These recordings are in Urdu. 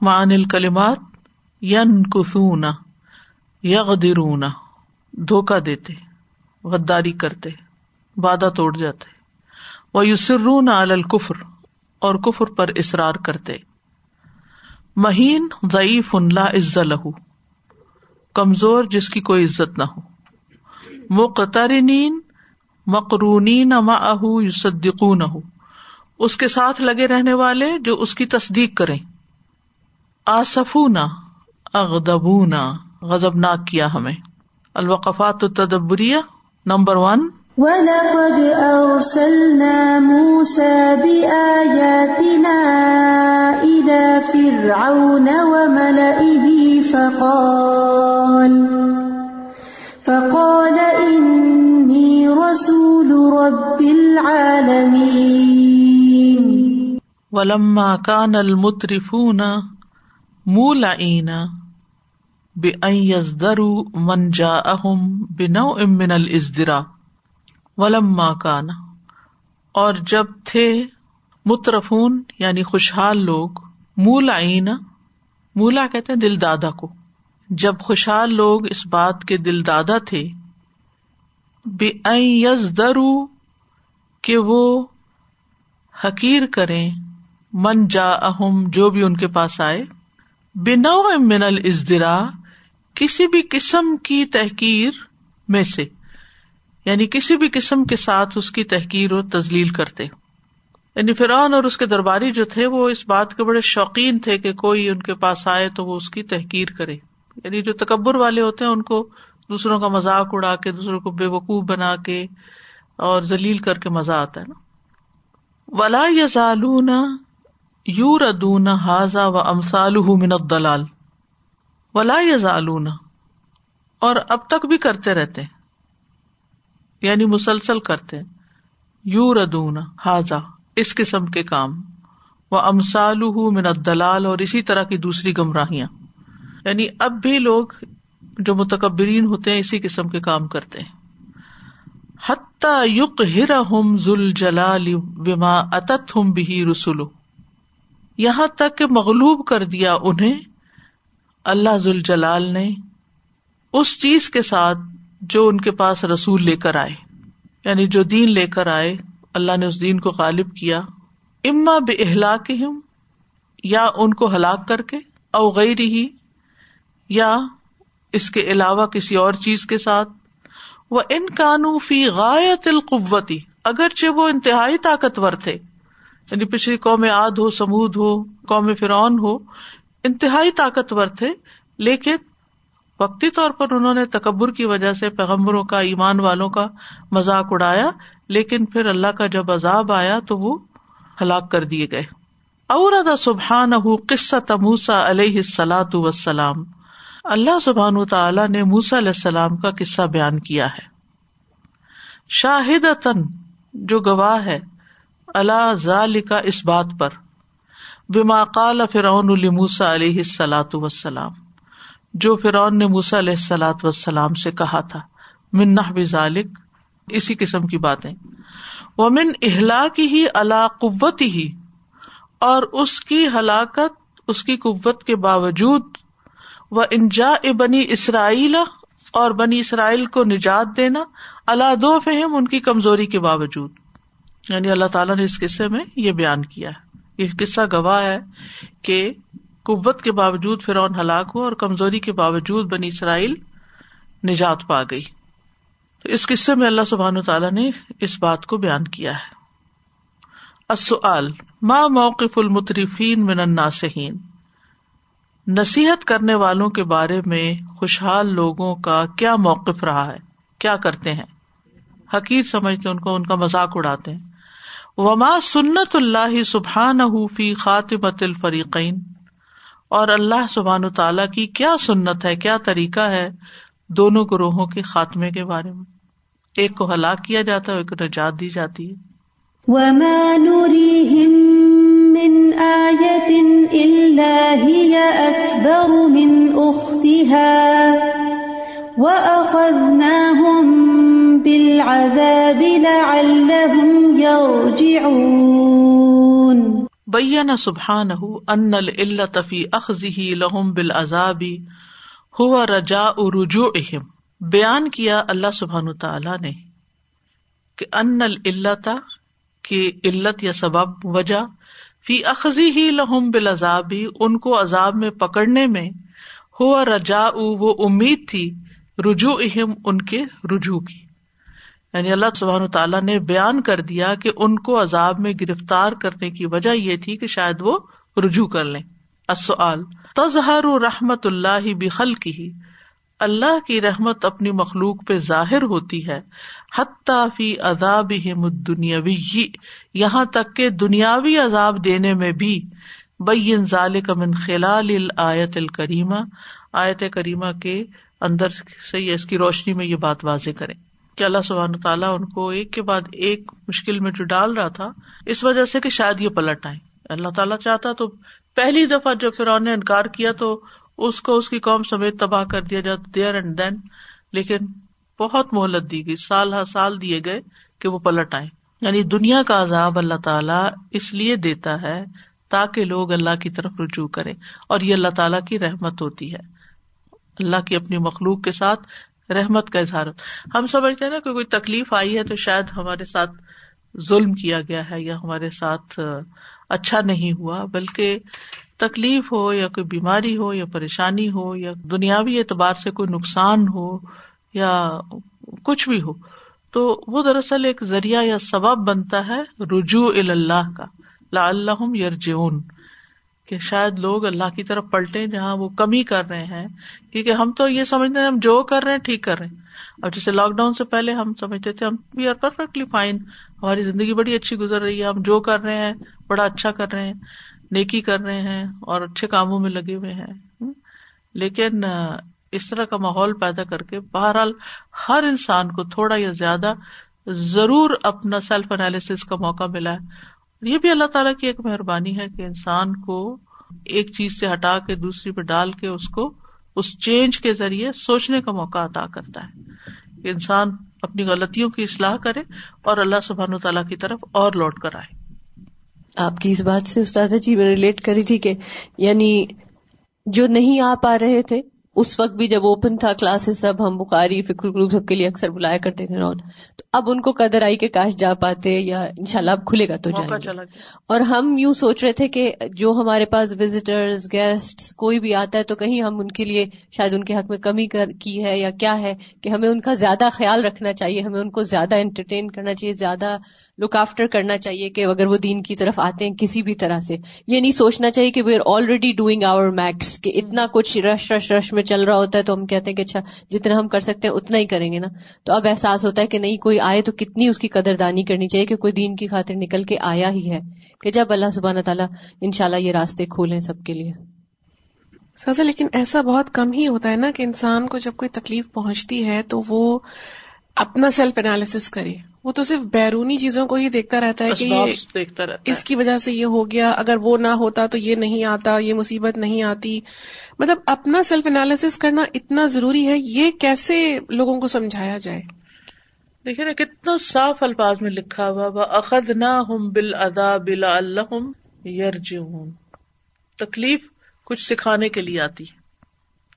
مان الکلمات ین کسونا یغدرونا دھوکا دیتے، غداری کرتے، وعدہ توڑ جاتے وہ یوسرون الکفر اور کفر پر اصرار کرتے۔ مہین ضعیف لا عز لہو کمزور جس کی کوئی عزت نہ ہو۔ مقترنین، مقرونین ماہ یوسدقون ہو اس کے ساتھ لگے رہنے والے جو اس کی تصدیق کریں۔ آصفونا اغدبونا غزب ناک کیا ہمیں۔ الوقفات التدبریہ نمبر ون۔ وَلَقَدْ أَرْسَلْنَا مُوسَى بِآيَاتِنَا إِلَى فِرْعَوْنَ وَمَلَئِهِ فَقَالَ فَقَالَ إِنِّي رَسُولُ رَبِّ الْعَالَمِينَ. ولما كان المترفون مولعين بأن يزدروا من جاءهم بنوع من الازدراء ولما کانا اور جب تھے مترفون یعنی خوشحال لوگ مولا مولا کہتے ہیں دل دادا کو جب خوشحال لوگ اس بات کے دل دادا تھے بے یز درو کہ وہ حقیر کریں من جا اہم جو بھی ان کے پاس آئے بنا من الزدرا کسی بھی قسم کی تحقیر میں سے یعنی کسی بھی قسم کے ساتھ اس کی تحقیر و تزلیل کرتے۔ یعنی فرعون اور اس کے درباری جو تھے، وہ اس بات کے بڑے شوقین تھے کہ کوئی ان کے پاس آئے تو وہ اس کی تحقیر کرے۔ یعنی جو تکبر والے ہوتے ہیں، ان کو دوسروں کا مذاق اڑا کے، دوسروں کو بے وقوف بنا کے اور ذلیل کر کے مزہ آتا ہے نا۔ ولا یزالون یو ردون حاضا و امسال من الدلال ولا یزالون اور اب تک بھی کرتے رہتے ہیں یعنی مسلسل کرتے یو ردون حاضا اس قسم کے کام وہ امسال من دلال اور اسی طرح کی دوسری گمراہیاں یعنی اب بھی لوگ جو متکبرین ہوتے ہیں اسی قسم کے کام کرتے ہیں یق ہر ہم ذل جلال وما اتت ہم بھی رسولو یہاں تک کہ مغلوب کر دیا انہیں اللہ ذل جلال نے اس چیز کے ساتھ جو ان کے پاس رسول لے کر آئے یعنی جو دین لے کر آئے، اللہ نے اس دین کو غالب کیا۔ اما بے اخلاق یا ان کو ہلاک کر کے اوغیر ہی یا اس کے علاوہ کسی اور چیز کے ساتھ۔ وہ ان قانو فی غایت القوتی، اگرچہ وہ انتہائی طاقتور تھے یعنی پچھلی قوم آد ہو، سمود ہو، قوم فرعون ہو، انتہائی طاقتور تھے، لیکن وقتی طور پر انہوں نے تکبر کی وجہ سے پیغمبروں کا، ایمان والوں کا مذاق اڑایا، لیکن پھر اللہ کا جب عذاب آیا تو وہ ہلاک کر دیے گئے۔ اور سبحان قصت موسا علیہ السلاۃ وسلام اللہ سبحان تعالیٰ نے موسا علیہ السلام کا قصہ بیان کیا ہے۔ شاہد جو گواہ ہے اللہ ذال کا اس بات پر، بما قال فرعون الموسا علیہ السلاۃ وسلام جو فرعون نے موسا علیہ السلاۃ وسلام سے کہا تھا، من نہ ذالک، اسی قسم کی باتیں۔ وہ من اہلا کی ہی اللہ قوت ہی اور اس کی ہلاکت، اس کی قوت کے باوجود وہ انجا بنی اسرائیل، اور بنی اسرائیل کو نجات دینا اللہ دو فہم ان کی کمزوری کے باوجود۔ یعنی اللہ تعالیٰ نے اس قصے میں یہ بیان کیا ہے۔ یہ قصہ گواہ ہے کہ قوت کے باوجود فرعون ہلاک ہوا اور کمزوری کے باوجود بنی اسرائیل نجات پا گئی۔ تو اس قصے میں اللہ سبحان تعالیٰ نے اس بات کو بیان کیا ہے۔ ما موقف المترفین من الناسین نصیحت کرنے والوں کے بارے میں خوشحال لوگوں کا کیا موقف رہا ہے؟ کیا کرتے ہیں؟ حقیق سمجھتے ان کو ان کا مذاق اڑاتے ہیں۔ وما سنت اللہ سبحان فی خاطمت الفریقین۔ اور اللہ سبحان تعالیٰ کی کیا سنت ہے، کیا طریقہ ہے دونوں گروہوں کے خاتمے کے بارے میں۔ ایک کو ہلاک کیا جاتا ہے، ایک کو نجات دی جاتی ہے۔ بینا سبحان ان الفی اخذی لہم بال عذابی ہوا رجا رجوع اہم بیان کیا اللہ سبحان تعالی نے کہ ان التا کی علت یا سبب وجہ، فی اخذی ہی لہم بالعذابی ان کو عذاب میں پکڑنے میں ہوا رجا وہ امید تھی رجوع اہم ان کے رجوع کی۔ یعنی اللہ سبحان تعالیٰ نے بیان کر دیا کہ ان کو عذاب میں گرفتار کرنے کی وجہ یہ تھی کہ شاید وہ رجوع کر لیں۔ تظہر رحمت اللہ بخل کی اللہ کی رحمت اپنی مخلوق پہ ظاہر ہوتی ہے فی عذاب دنیاوی یہاں تک کہ دنیاوی عذاب دینے میں بھی۔ بین ذالک من خلال آیت الکریمہ، آیت کریمہ کے اندر سے اس کی روشنی میں یہ بات واضح کریں۔ کہ اللہ سبحان تعالیٰ ان کو ایک کے بعد ایک مشکل میں جو ڈال رہا تھا، اس وجہ سے کہ شاید یہ پلٹ آئے اللہ تعالیٰ چاہتا تو پہلی دفعہ جب فرعون نے انکار کیا تو اس کو اس کی قوم سمیت تباہ کر دیا جاتا دیر اینڈ دین لیکن بہت مہلت دی گئی، سال ہر سال دیے گئے کہ وہ پلٹ آئے یعنی دنیا کا عذاب اللہ تعالیٰ اس لیے دیتا ہے تاکہ لوگ اللہ کی طرف رجوع کرے اور یہ اللہ تعالیٰ کی رحمت ہوتی ہے۔ اللہ کی اپنی مخلوق کے ساتھ رحمت کا اظہار ہم سمجھتے ہیں نا کہ کوئی تکلیف آئی ہے تو شاید ہمارے ساتھ ظلم کیا گیا ہے یا ہمارے ساتھ اچھا نہیں ہوا، بلکہ تکلیف ہو یا کوئی بیماری ہو یا پریشانی ہو یا دنیاوی اعتبار سے کوئی نقصان ہو یا کچھ بھی ہو، تو وہ دراصل ایک ذریعہ یا سبب بنتا ہے رجوع اللہ کا۔ لا اللہ یرجون کہ شاید لوگ اللہ کی طرف پلٹے جہاں وہ کمی کر رہے ہیں، کیونکہ ہم تو یہ سمجھتے ہیں، ہم جو کر رہے ہیں، ٹھیک کر رہے ہیں۔ اور جیسے لاک ڈاؤن سے پہلے ہم سمجھتے تھے، ہم وی آر پرفیکٹلی فائن ہماری زندگی بڑی اچھی گزر رہی ہے، ہم جو کر رہے ہیں، بڑا اچھا کر رہے ہیں، نیکی کر رہے ہیں اور اچھے کاموں میں لگے ہوئے ہیں۔ لیکن، اس طرح کا ماحول پیدا کر کے بہرحال ہر انسان کو تھوڑا یا زیادہ ضرور اپنا سیلف انالیس کا موقع ملا ہے۔ یہ بھی اللہ تعالیٰ کی ایک مہربانی ہے کہ انسان کو ایک چیز سے ہٹا کے دوسری پہ ڈال کے اس کو اس چینج کے ذریعے سوچنے کا موقع ادا کرتا ہے کہ انسان اپنی غلطیوں کی اصلاح کرے اور اللہ سبحان و تعالیٰ کی طرف اور لوٹ کر آئے۔ آپ کی اس بات سے استاد جی میں ریلیٹ کری تھی کہ یعنی جو نہیں آ پا رہے تھے اس وقت بھی جب اوپن تھا کلاسز سب ہم بخاری فکر گروپ سب کے لیے اکثر بلایا کرتے تھے رون۔ تو اب ان کو قدر آئی کہ کاش جا پاتے یا انشاءاللہ اب کھلے گا تو جائیں اور ہم یوں سوچ رہے تھے کہ جو ہمارے پاس وزٹرز گیسٹ کوئی بھی آتا ہے تو کہیں ہم ان کے لیے شاید ان کے حق میں کمی کر کی ہے یا کیا ہے کہ ہمیں ان کا زیادہ خیال رکھنا چاہیے ہمیں ان کو زیادہ انٹرٹین کرنا چاہیے زیادہ لک آفٹر کرنا چاہیے کہ اگر وہ دین کی طرف آتے ہیں کسی بھی طرح سے۔ یہ نہیں سوچنا چاہیے کہ we are already doing our max کہ اتنا کچھ رش رش رش میں چل رہا ہوتا ہے تو ہم کہتے ہیں کہ اچھا جتنا ہم کر سکتے ہیں اتنا ہی کریں گے نا۔ تو اب احساس ہوتا ہے کہ نہیں، کوئی آئے تو کتنی اس کی قدر دانی کرنی چاہیے کہ کوئی دین کی خاطر نکل کے آیا ہی ہے۔ کہ جب اللہ سبحانہ تعالیٰ ان شاء اللہ یہ راستے کھولیں سب کے لیے۔ سزا لیکن ایسا بہت کم ہی ہوتا ہے نا کہ انسان کو جب کوئی تکلیف پہنچتی ہے تو وہ اپنا سیلف انالیس کرے۔ وہ تو صرف بیرونی چیزوں کو ہی دیکھتا رہتا ہے کہ اس کی وجہ سے یہ ہو گیا۔ اگر وہ نہ ہوتا تو یہ نہیں آتا یہ مصیبت نہیں آتی۔ مطلب اپنا سیلف انالیس کرنا اتنا ضروری ہے یہ کیسے لوگوں کو سمجھایا جائے؟ دیکھے نا کتنا صاف الفاظ میں لکھا ہوا اخد نہ ہوں بل ادا بلا اللہ تکلیف کچھ سکھانے کے لیے آتی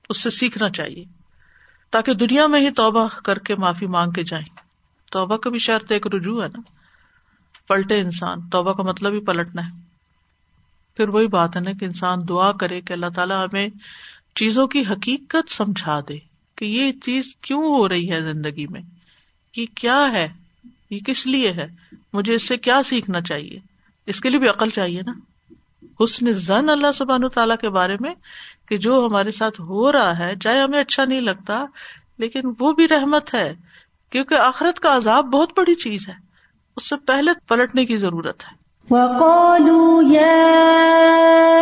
اس سے سیکھنا چاہیے تاکہ دنیا میں ہی توبہ کر کے معافی مانگ کے جائیں۔ توبہ کا بھی شرط ایک رجوع ہے نا۔ پلٹے انسان، توبہ کا مطلب ہی پلٹنا ہے۔ پھر وہی بات ہے نا کہ انسان دعا کرے کہ اللہ تعالیٰ ہمیں چیزوں کی حقیقت سمجھا دے کہ یہ چیز کیوں ہو رہی ہے زندگی میں؟ یہ کیا ہے؟ یہ کس لیے ہے؟ مجھے اس سے کیا سیکھنا چاہیے؟ اس کے لیے بھی عقل چاہیے نا۔ حسن زن اللہ سبحان تعالیٰ کے بارے میں کہ جو ہمارے ساتھ ہو رہا ہے، چاہے ہمیں اچھا نہیں لگتا، لیکن وہ بھی رحمت ہے۔ کیونکہ آخرت کا عذاب بہت بڑی چیز ہے۔ اس سے پہلے پلٹنے کی ضرورت ہے۔ وقالوا يا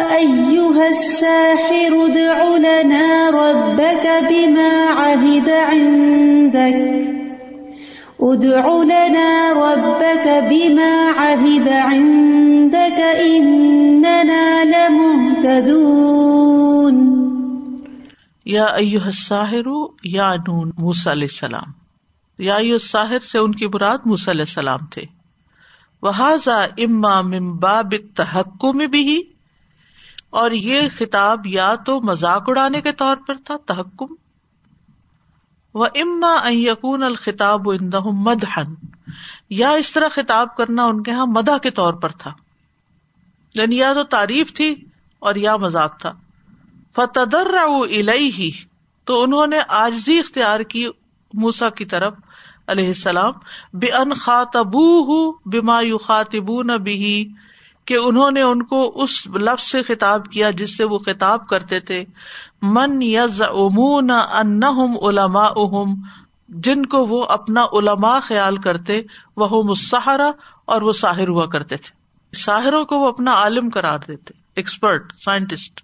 أيها الساحر ادع لنا ربك بما عهد عندك۔ ادع لنا ربك بما عهد عندك إننا لمهتدون۔ یا ایوہ الساحر یا نون موسیٰ علیہ السلام یا ساحر سے ان کی براد علیہ السلام تھے۔ وہذا اما ممباب تحکم بھی اور یہ خطاب یا تو مذاق اڑانے کے طور پر تھا، تحکم۔ و اما یقون الخطاب و یا اس طرح خطاب کرنا ان کے یہاں مدح کے طور پر تھا۔ یعنی یا تو تعریف تھی اور یا مذاق تھا۔ فتدر ہی تو انہوں نے آجزی اختیار کی موسا کی طرف علیہ السلام بے ان خاطبو بما یو خاطب بھی کہ انہوں نے ان کو اس لفظ سے خطاب کیا جس سے وہ خطاب کرتے تھے۔ من یز امون ان علما اہم جن کو وہ اپنا علما خیال کرتے وہ مسحرا اور وہ ساحر ہوا کرتے تھے۔ ساحروں کو وہ اپنا عالم قرار دیتے ایکسپرٹ سائنٹسٹ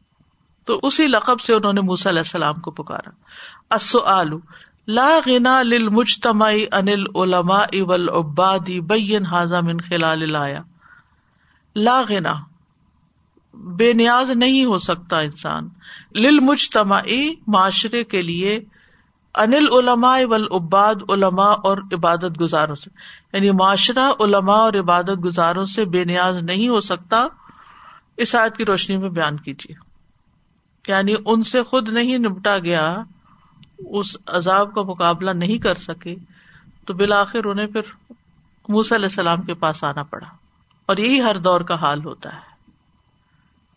تو اسی لقب سے انہوں نے موسی علیہ السلام کو پکارا۔ السؤال لا غنا للمجتمع ان العلماء والعباد بین هذا من خلال الایا لا غنا بے نیاز نہیں ہو سکتا انسان۔ للمجتمع، معاشرے کے لیے انل علماء والعباد، علماء اور عبادت گزاروں سے۔ یعنی معاشرہ، علماء اور عبادت گزاروں سے بے نیاز نہیں ہو سکتا۔ اس آیت کی روشنی میں بیان کیجیے۔ یعنی ان سے خود نہیں نپٹا گیا۔ اس عذاب کا مقابلہ نہیں کر سکے، تو بالآخر انہیں پھر موس علیہ السلام کے پاس آنا پڑا۔ اور یہی ہر دور کا حال ہوتا ہے۔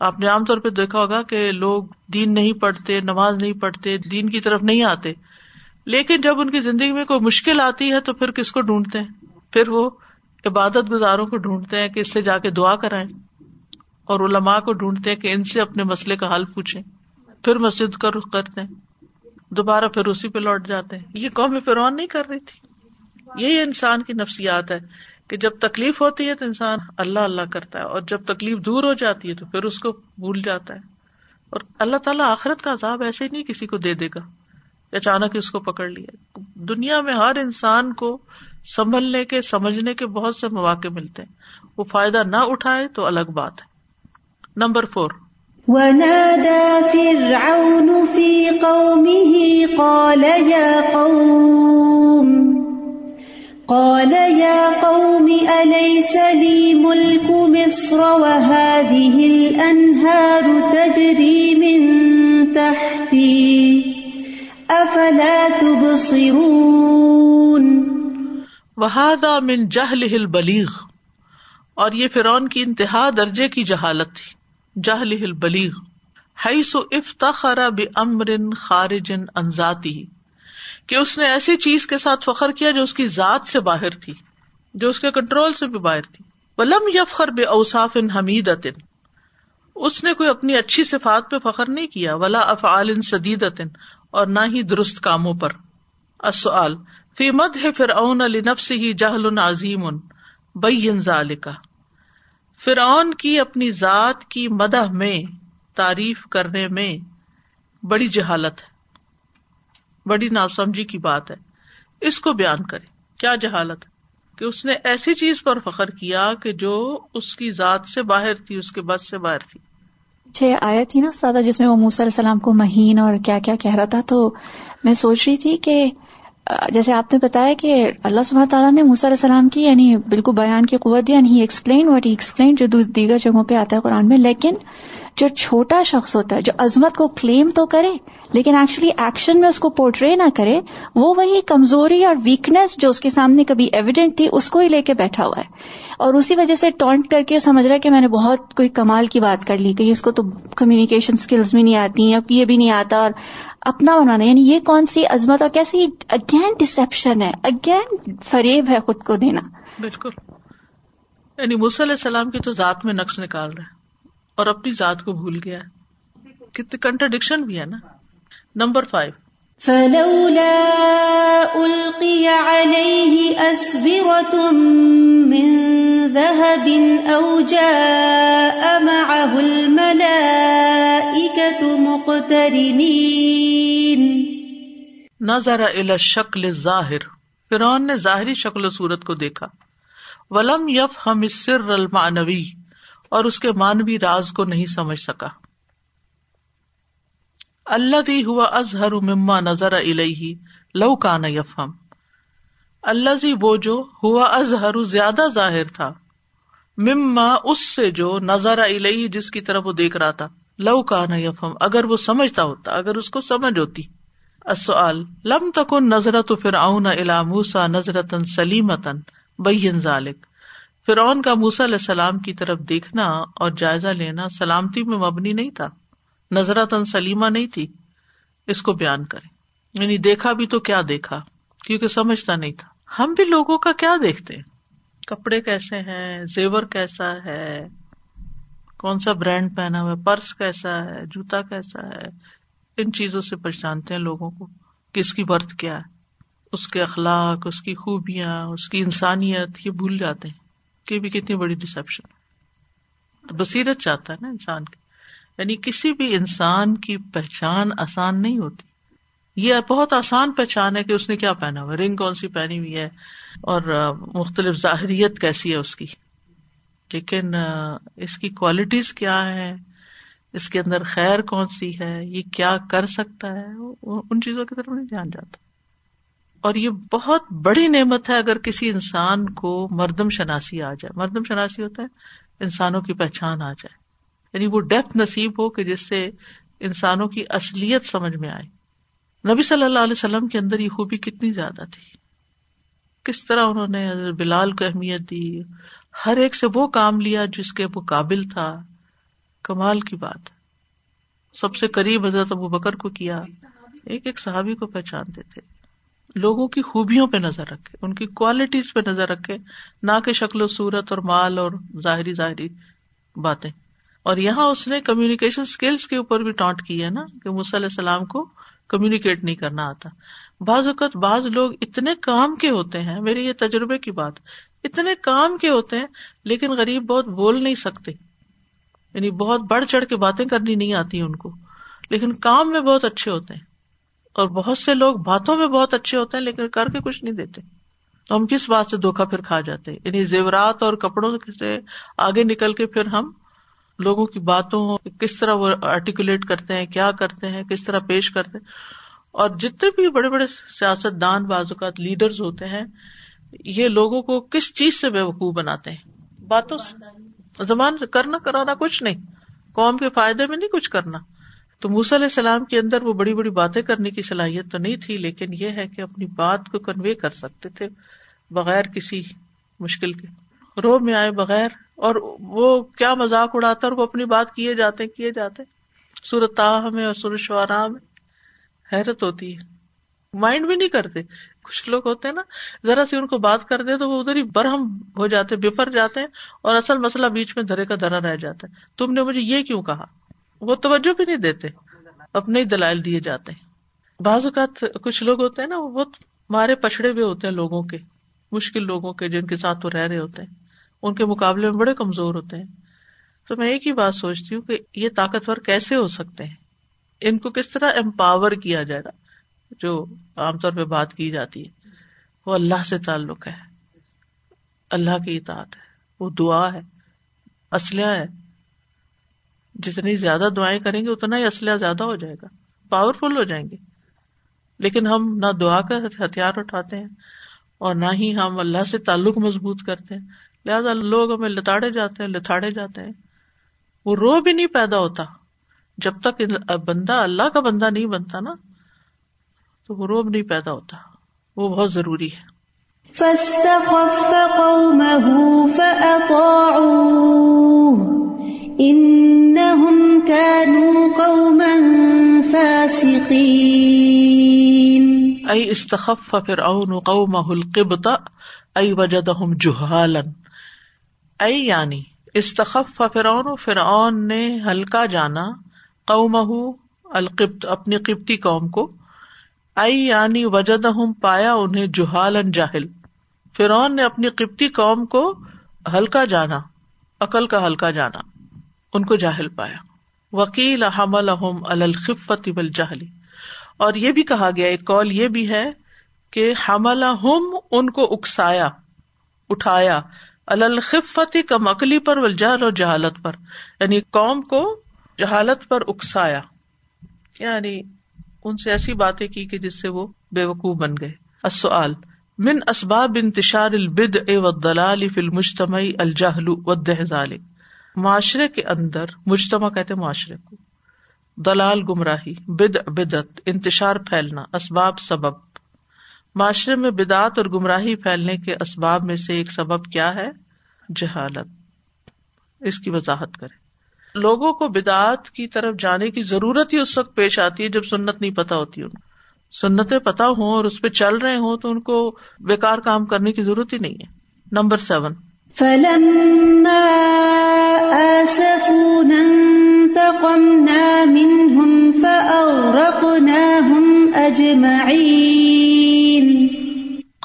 آپ نے عام طور پہ دیکھا ہوگا کہ لوگ دین نہیں پڑھتے، نماز نہیں پڑھتے، دین کی طرف نہیں آتے۔ لیکن جب ان کی زندگی میں کوئی مشکل آتی ہے تو پھر کس کو ڈھونڈتے ہیں؟ پھر وہ عبادت گزاروں کو ڈھونڈتے ہیں کہ اس سے جا کے دعا کرائیں۔ اور علماء کو ڈھونڈتے ہیں کہ ان سے اپنے مسئلے کا حل پوچھیں۔ پھر مسجد کا رخ کرتے ہیں۔ دوبارہ پھر اسی پہ لوٹ جاتے ہیں۔ یہ قوم فرعون نہیں کر رہی تھی۔ یہی انسان کی نفسیات ہے کہ جب تکلیف ہوتی ہے تو انسان اللہ اللہ کرتا ہے، اور جب تکلیف دور ہو جاتی ہے تو پھر اس کو بھول جاتا ہے۔ اور اللہ تعالیٰ آخرت کا عذاب ایسے ہی نہیں کسی کو دے دے گا۔ اچانک اس کو پکڑ لیا۔ دنیا میں ہر انسان کو سنبھلنے کے، سمجھنے کے بہت سے مواقع ملتے ہیں۔ وہ فائدہ نہ اٹھائے تو الگ بات ہے۔ Number four. ونادى فرعون في قومه قال يا قوم، قال يا قوم أليس لي ملك مصر وهذه الأنهار تجري من تحتي؟ أفلا تبصرون؟ وهذا من جهله البلیغ اور یہ فرعون کی انتہا درجے کی جہالت تھی۔ جہل بلیغ ہائی سو افتخر بمر خارج انزاتی کہ اس نے ایسی چیز کے ساتھ فخر کیا جو اس کی ذات سے باہر تھی، جو اس کے کنٹرول سے بھی باہر تھی۔ ولم یفخر بے اوساف ان حمید اس نے کوئی اپنی اچھی صفات پہ فخر نہیں کیا، ولا افعال ان سدید اور نہ ہی درست کاموں پر۔ اصل فی مد ہے پھر اون جہل عظیم، بین ذالکا فرعون کی اپنی ذات کی مدح میں، تعریف کرنے میں بڑی جہالت ہے۔ بڑی ناسمجھی کی بات ہے۔ اس کو بیان کرے کیا جہالت ہے؟ کہ اس نے ایسی چیز پر فخر کیا کہ جو اس کی ذات سے باہر تھی، اس کے بس سے باہر تھی۔ چھ آیا تھی نا سادہ، جس میں وہ موسی علیہ السلام کو مہین اور کیا کیا کہہ رہا تھا۔ تو میں سوچ رہی تھی کہ جیسے آپ نے بتایا کہ اللہ سب تعالیٰ نے موسیٰ علیہ السلام کی یعنی بالکل بیان کی قوت دی یعنی ایکسپلین وٹ ایکسپلین جو دیگر جگہوں پہ آتا ہے قرآن میں، لیکن جو چھوٹا شخص ہوتا ہے، جو عظمت کو کلیم تو کرے، لیکن ایکچولی ایکشن میں اس کو پورٹری نہ کرے، وہ وہی کمزوری اور ویکنیس جو اس کے سامنے کبھی ایویڈینٹ تھی، اس کو ہی لے کے بیٹھا ہوا ہے۔ اور اسی وجہ سے ٹونٹ کر کے سمجھ رہا ہے کہ میں نے بہت کوئی کمال کی بات کر لی، کہ اس کو تو کمیونیکیشن اسکلز بھی نہیں آتی ہیں، یہ بھی نہیں آتا، اور اپنا بنانا یعنی یہ کون سی عظمت اور کیسی اگین ڈسپشن ہے۔ اگین فریب ہے خود کو دینا۔ بالکل۔ یعنی علیہ السلام کی تو ذات میں نقص نکال رہا ہے اور اپنی ذات کو بھول گیا کتنے کنٹرڈکشن بھی ہے نا۔ نمبر فائیو فلولا ألقي عليه أسبرة من ذهب أو جاء معه الملائكة مقترنين. نظر إلى الشكل الظاهر، فرعون نے ظاہری شکل و صورت کو دیکھا۔ ولم یف ہم السر المعنوی اور اس کے مانوی راز کو نہیں سمجھ سکا۔ اللہ ہوا ازہر مما نظر الہی لو کا یفہم۔ اللہ وہ جو ہوا ازہر زیادہ ظاہر تھا، مما اس سے جو نظر الہی جس کی طرف وہ دیکھ رہا تھا، لو کا نہ یفم اگر وہ سمجھتا ہوتا، اگر اس کو سمجھ ہوتی۔ اصل لم تک نظرت تو پھر آؤں الا موسا نظرت سلیمتن بین ذالک فرعون کا موسا علیہ السلام کی طرف دیکھنا اور جائزہ لینا سلامتی میں مبنی نہیں تھا۔ نظرتن سلیما نہیں تھی۔ اس کو بیان کرے یعنی دیکھا بھی تو کیا دیکھا، کیونکہ سمجھتا نہیں تھا۔ ہم بھی لوگوں کا کیا دیکھتے کپڑے کیسے ہیں؟ زیور کیسا ہے؟ کون سا برانڈ پہنا ہوا ہے؟ پرس کیسا ہے؟ جوتا کیسا ہے؟ ان چیزوں سے پہچانتے ہیں لوگوں کو۔ کہ اس کی برتھ کیا ہے؟ اس کے اخلاق، اس کی خوبیاں، اس کی انسانیت، یہ بھول جاتے ہیں کہ بھی کتنی بڑی ڈسپشن بصیرت چاہتا ہے نا انسان کی۔ یعنی کسی بھی انسان کی پہچان آسان نہیں ہوتی۔ یہ بہت آسان پہچان ہے کہ اس نے کیا پہنا ہوا، رنگ کون سی پہنی ہوئی ہے اور مختلف ظاہریت کیسی ہے اس کی۔ لیکن اس کی کوالٹیز کیا ہے اس کے اندر خیر کون سی ہے؟ یہ کیا کر سکتا ہے؟ ان چیزوں کی طرف نہیں دھیان جاتا۔ اور یہ بہت بڑی نعمت ہے اگر کسی انسان کو مردم شناسی آ جائے۔ مردم شناسی ہوتا ہے، انسانوں کی پہچان آ جائے۔ یعنی وہ ڈیپتھ نصیب ہو کہ جس سے انسانوں کی اصلیت سمجھ میں آئے۔ نبی صلی اللہ علیہ وسلم کے اندر یہ خوبی کتنی زیادہ تھی۔ کس طرح انہوں نے بلال کو اہمیت دی۔ ہر ایک سے وہ کام لیا جس کے وہ قابل تھا۔ کمال کی بات۔ سب سے قریب حضرت ابو بکر کو کیا۔ ایک ایک صحابی کو پہچانتے تھے۔ لوگوں کی خوبیوں پہ نظر رکھے، ان کی کوالٹیز پہ نظر رکھے، نہ کہ شکل و صورت اور مال اور ظاہری ظاہری باتیں۔ اور یہاں اس نے کمیونیکیشن اسکلس کے اوپر بھی ٹانٹ کی ہے نا کہ علیہ السلام کو کمیونیکیٹ نہیں کرنا آتا۔ بعض اوقات بعض لوگ اتنے کام کے ہوتے ہیں، میرے یہ تجربے کی بات، اتنے کام کے ہوتے ہیں، لیکن غریب بہت بول نہیں سکتے۔ یعنی بہت بڑھ چڑھ کے باتیں کرنی نہیں آتی ان کو۔ لیکن کام میں بہت اچھے ہوتے ہیں۔ اور بہت سے لوگ باتوں میں بہت اچھے ہوتے ہیں، لیکن کر کے کچھ نہیں دیتے۔ تو ہم کس بات سے دھوکا پھر کھا جاتے ہیں؟ یعنی زیورات اور کپڑوں سے آگے نکل کے پھر ہم لوگوں کی باتوں کس طرح وہ آرٹیکولیٹ کرتے ہیں، کیا کرتے ہیں، کس طرح پیش کرتے ہیں۔ اور جتنے بھی بڑے بڑے سیاست دان بعض اوقات لیڈرز ہوتے ہیں، یہ لوگوں کو کس چیز سے بیوقوف بناتے ہیں؟ باتوں سے۔ زمان کرنا، کرانا کچھ نہیں۔ قوم کے فائدے میں نہیں کچھ کرنا۔ تو موسی علیہ السلام کے اندر وہ بڑی بڑی باتیں کرنے کی صلاحیت تو نہیں تھی، لیکن یہ ہے کہ اپنی بات کو کنوے کر سکتے تھے بغیر کسی مشکل کے۔ رو میں آئے بغیر اور وہ کیا مذاق اڑاتا اور وہ اپنی بات کیے جاتے کیے جاتے سورت تاہ میں اور سورت شعرا میں حیرت ہوتی ہے۔ مائنڈ بھی نہیں کرتے۔ کچھ لوگ ہوتے ہیں نا، ذرا سی ان کو بات کر دے تو وہ ادھر ہی برہم ہو جاتے بفر جاتے ہیں اور اصل مسئلہ بیچ میں دھرے کا دھرا رہ جاتا ہے۔ تم نے مجھے یہ کیوں کہا؟ وہ توجہ بھی نہیں دیتے۔ اپنے ہی دلائل دیے جاتے ہیں۔ بعض اوقات کچھ لوگ ہوتے ہیں نا، وہ بہت مارے پچھڑے ہوئے ہوتے ہیں لوگوں کے، مشکل لوگوں کے جن کے ساتھ وہ رہ رہے ہوتے ہیں۔ ان کے مقابلے میں بڑے کمزور ہوتے ہیں۔ تو میں ایک ہی بات سوچتی ہوں کہ یہ طاقتور کیسے ہو سکتے ہیں؟ ان کو کس طرح امپاور کیا جائے گا؟ جو عام طور پہ بات کی جاتی ہے۔ وہ اللہ سے تعلق ہے۔ اللہ کی اطاعت ہے۔ وہ دعا ہے۔ اسلحہ ہے۔ جتنی زیادہ دعائیں کریں گے، اتنا ہی اسلحہ زیادہ ہو جائے گا۔ پاورفل ہو جائیں گے۔ لیکن ہم نہ دعا کا ہتھیار اٹھاتے ہیں اور نہ ہی ہم اللہ سے تعلق مضبوط کرتے ہیں۔ لہٰذا لوگ ہمیں لتاڑے جاتے ہیں لتاڑے جاتے ہیں۔ وہ رو بھی نہیں پیدا ہوتا۔ جب تک بندہ اللہ کا بندہ نہیں بنتا نا تو وہ روب نہیں پیدا ہوتا۔ وہ بہت ضروری ہے۔ ائی استخف فرعون قومه القبط وجدهم جهالا۔ ائی یعنی استخف فرعون فرعون نے ہلکا جانا قوم القبط، اپنی قبطی قوم کو۔ آئی یعنی وجد پایا انہیں جہال جاہل۔ فرعون نے اپنی قبطی قوم کو ہلکا جانا، عقل کا ہلکا جانا، ان کو جاہل پایا۔ وکیل حمل الخفت جاہلی اور یہ بھی کہا گیا، ایک کال یہ بھی ہے کہ حمل ان کو اکسایا، اٹھایا۔ الخفتی کم عقلی پر ولجہل اور جہالت پر یعنی قوم کو جہالت پر اکسایا۔ یعنی ان سے ایسی باتیں کی کہ جس سے وہ بے وقوع بن گئے۔ من اسباب انتشار البد اے و دلال فل الجہل و دہزال معاشرے کے اندر، مجتمع کہتے معاشرے کو۔ دلال گمراہی بد بدت انتشار پھیلنا، اسباب، سبب۔ معاشرے میں بدعت اور گمراہی پھیلنے کے اسباب میں سے ایک سبب کیا ہے؟ جہالت۔ اس کی وضاحت کرے لوگوں کو بدعت کی طرف جانے کی ضرورت ہی اس وقت پیش آتی ہے جب سنت نہیں پتا ہوتی ان سنتیں پتا ہوں اور اس پہ چل رہے ہوں تو ان کو بیکار کام کرنے کی ضرورت ہی نہیں ہے۔ Number seven.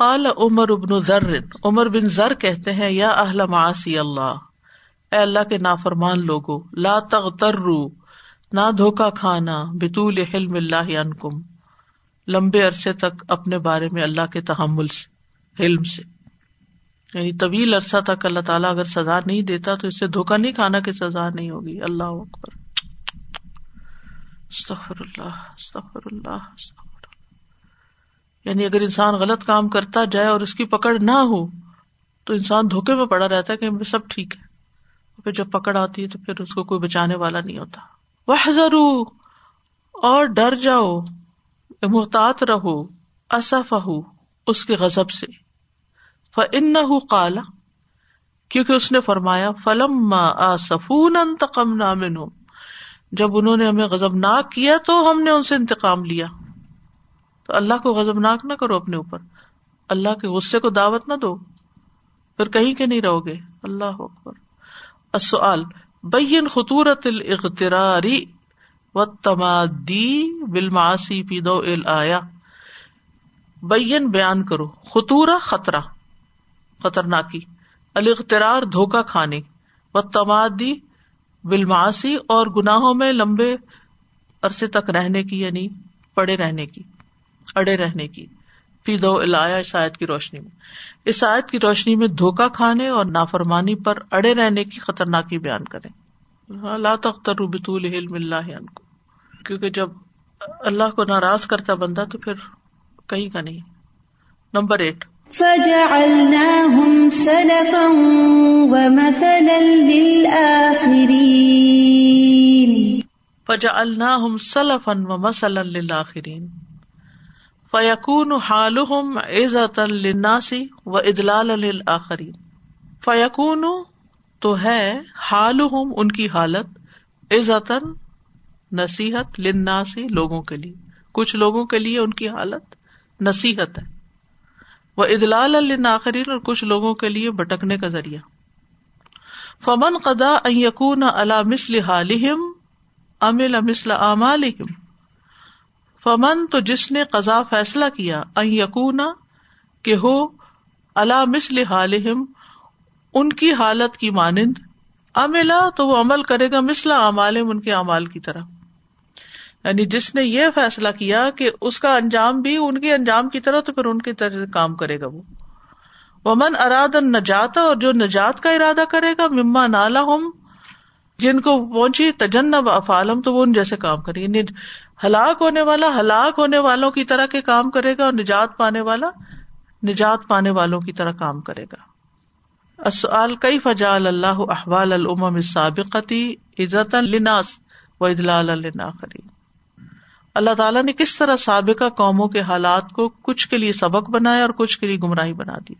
قال عمر ابن ذر، عمر بن ذر کہتے ہیں، یا اہل معاصی اللہ، اے اللہ کے نافرمان لوگو، لا تغتروا، نہ دھوکا کھانا، بطول حلم اللہ عنکم، لمبے عرصے تک اپنے بارے میں اللہ کے تحمل سے علم سے۔ یعنی طویل عرصہ تک اللہ تعالیٰ اگر سزا نہیں دیتا، تو اس سے دھوکا نہیں کھانا کی سزا نہیں ہوگی۔ اللہ اکبر۔ استغفر اللہ استغفر اللہ استغفر اللہ یعنی اگر انسان غلط کام کرتا جائے اور اس کی پکڑ نہ ہو، تو انسان دھوکے میں پڑا رہتا ہے کہ سب ٹھیک ہے۔ پھر جب پکڑ آتی ہے تو پھر اس کو کوئی بچانے والا نہیں ہوتا۔ وہ ضرور اور ڈر جاؤ محتاط رہو اصف اس کے غزب سے۔ فن کالا کیونکہ اس نے فرمایا فلم سفون انتقم نامن جب انہوں نے ہمیں غزب ناک کیا تو ہم نے ان سے انتقام لیا۔ اللہ کو غزب ناک نہ کرو اپنے اوپر۔ اللہ کے غصے کو دعوت نہ دو۔ پھر کہیں کے نہیں رہو گے؟ اللہ اکبر۔ السؤال، بین خطورت الاغتراری و تمادی بالمعاصی پی دو آیا بین بیان کرو خطورا خطرہ، خطرناکی۔ الاغترار دھوکا کھانے۔ و تمادی بالمعاصی اور گناہوں میں لمبے عرصے تک رہنے کی یعنی پڑے رہنے کی۔ اڑے رہنے کی۔ فی دو الایا آیت کی روشنی میں۔ آیت کی روشنی میں دھوکا کھانے اور نافرمانی پر اڑے رہنے کی خطرناکی بیان کریں۔ لا تختر بطول علم اللہ کو کیونکہ جب اللہ کو ناراض کرتا بندہ تو پھر کہیں کا نہیں۔ Number eight. فجا اللہ سلفن و مسل للآخرین۔ فیقون حالهم عزت للناسی و ادلال للآخرین۔ فیقون تو ہے حالهم ان کی حالت عزتن نصیحت لناسی لوگوں کے لیے۔ کچھ لوگوں کے لیے ان کی حالت نصیحت ہے۔ وہ ادلال الآخرین اور کچھ لوگوں کے لیے بٹکنے کا ذریعہ۔ فمن قدا یقون اللہ مسل حالم امل مسل امالم فمن تو جس نے قزا فیصلہ کیا یقون کہ ہو اللہ مسل حالم ان کی حالت کی مانند املا تو وہ عمل کرے گا مسلح امالم ان کے امال کی طرح۔ یعنی جس نے یہ فیصلہ کیا کہ اس کا انجام بھی ان کے انجام کی طرح، تو پھر ان کی طرح کام کرے گا وہ۔ ومن اراد نجات اور جو نجات کا ارادہ کرے گا، مما نالا ہم جن کو پہنچی، تجنب افالم تو وہ ان جیسے کام کرے یعنی ہلاک ہونے والا، ہلاک ہونے والوں کی طرح کے کام کرے گا اور نجات پانے والا، نجات پانے والوں کی طرح کام کرے گا۔ اسال کئی فجال اللہ احوال العم سابقتی عزت الناس و ادلال الناخری اللہ تعالیٰ نے کس طرح سابقہ قوموں کے حالات کو کچھ کے لیے سبق بنایا اور کچھ کے لیے گمراہی بنا دی؟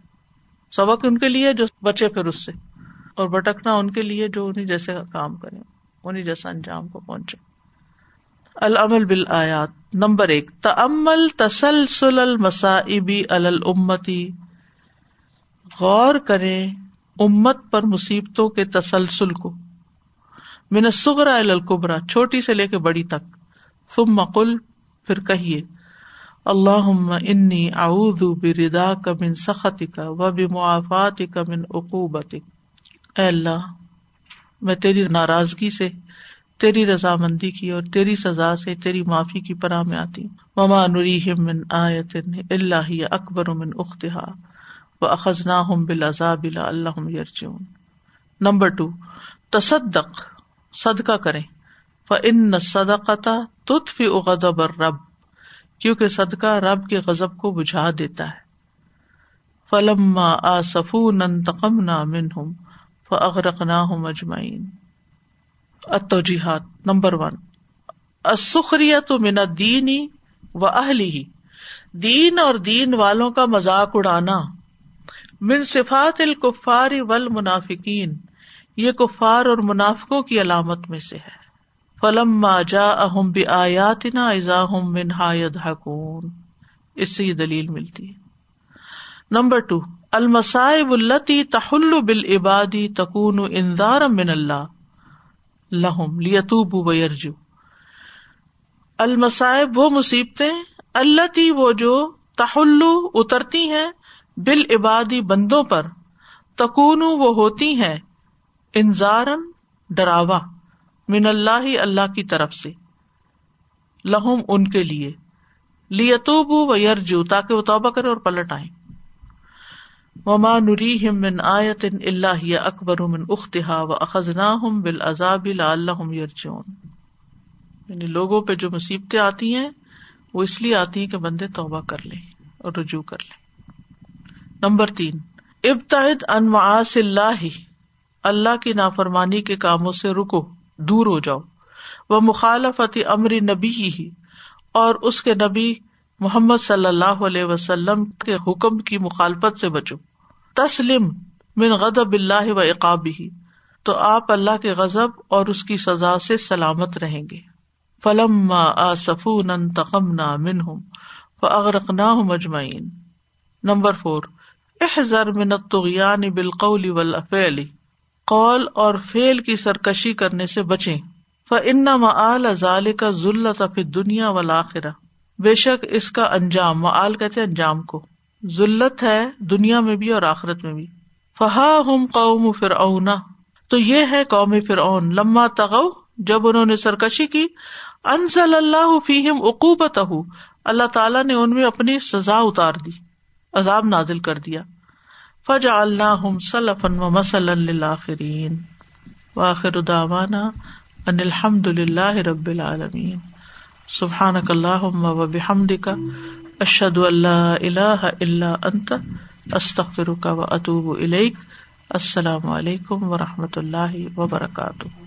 سبق ان کے لیے جو بچے پھر اس سے، اور بٹکنا ان کے لیے جو انہیں جیسے کام کرے انہیں جیسا انجام کو پہنچے۔ العمل بال آیات نمبر ایک تمل تسلسل المسائبی الامتی. غور کریں امت پر مصیبتوں کے تسلسل کو. من الصغرى الى الكبرى، چھوٹی سے لے کے بڑی تک. تم مقل پھر کہیے اللہ انی اعوذ بردا کا من سخت کا و بمعافات کا من عقوبت اے اللہ، میں تیری ناراضگی سے تیری رضامندی کی اور تیری سزا سے تیری معافی کی پناہ میں آتی ہوں۔ مما نریم من آیت اللہ اکبر من اختہا و اخذنا ہم بالعذاب اللہ یرجعون نمبر ٹو تصدق، صدقہ کریں۔ فن صدقتا تطفی غضب رب کیونکہ صدقہ رب کے غضب کو بجھا دیتا ہے۔ فلم آصف ننتقم نہ منہم فاغرق اجمعین التوجیحات، نمبر ون. السخریت من الدین و اہلی دین اور دین والوں کا مذاق اڑانا. من صفات الکفار والمنافقین. یہ کفار اور منافقوں کی علامت میں سے ہے. فلم جا اہم بیات نا ازا منہا حکون اس سے یہ دلیل ملتی ہے. Number two. المسائب التی تحل بال عبادی تکون من اللہ. لہم لیتوب ویرجو۔ المسائب وہ مصیبتیں اللہ تی وہ جو تحلو اترتی ہیں بال عبادی بندوں پر تکون وہ ہوتی ہیں انزارن ڈراوا من اللہ اللہ کی طرف سے۔ لہم ان کے لیے۔ لیتوب و یرجو تاکہ وہ توبہ کرے اور پلٹ آئے وما نری ہم من آیت اللہ اکبر من اختہا و اخذنا ہم بال یعنی لوگوں پہ جو مصیبتیں آتی ہیں، وہ اس لیے آتی ہیں کہ بندے توبہ کر لیں اور رجوع کر لیں۔ نمبر تین، ابتعد ان معاص اللہ اللہ کی نافرمانی کے کاموں سے رکو، دور ہو جاؤ۔ وہ مخالفت امر نبی ہی اور اس کے نبی محمد صلی اللہ علیہ وسلم کے حکم کی مخالفت سے بچو۔ تسلم من غضب اللہ و اقاب ہی تو آپ اللہ کے غزب اور اس کی سزا سے سلامت رہیں گے۔ فلم آصفون تقم نہ من ہوں مجمعین نمبر فور۔ احذر من الطغیان بالقول والفعل قول اور فیل کی سرکشی کرنے سے بچیں۔ فان معال ذلك ذلت فی الدنیا والآخرہ۔ بے شک اس کا انجام، معال کہتے انجام کو۔ ذلت ہے دنیا میں بھی اور آخرت میں بھی۔ فہا ہم قوم فرعون۔ تو یہ ہے قوم فرعون۔ لما تغو جب انہوں نے سرکشی کی انزل اللہ فیہم عقوبتہ اللہ تعالیٰ نے ان میں اپنی سزا اتار دی، عذاب نازل کر دیا۔ فج اللہ سلفن و مسل آخرین واخر داوانا ان الحمد للہ رب العالمین سبحان اللہ و بحمد کا اشد اللہ اللہ اللہ انت استخر کا و اطوب السلام علیکم و رحمۃ اللہ وبرکاتہ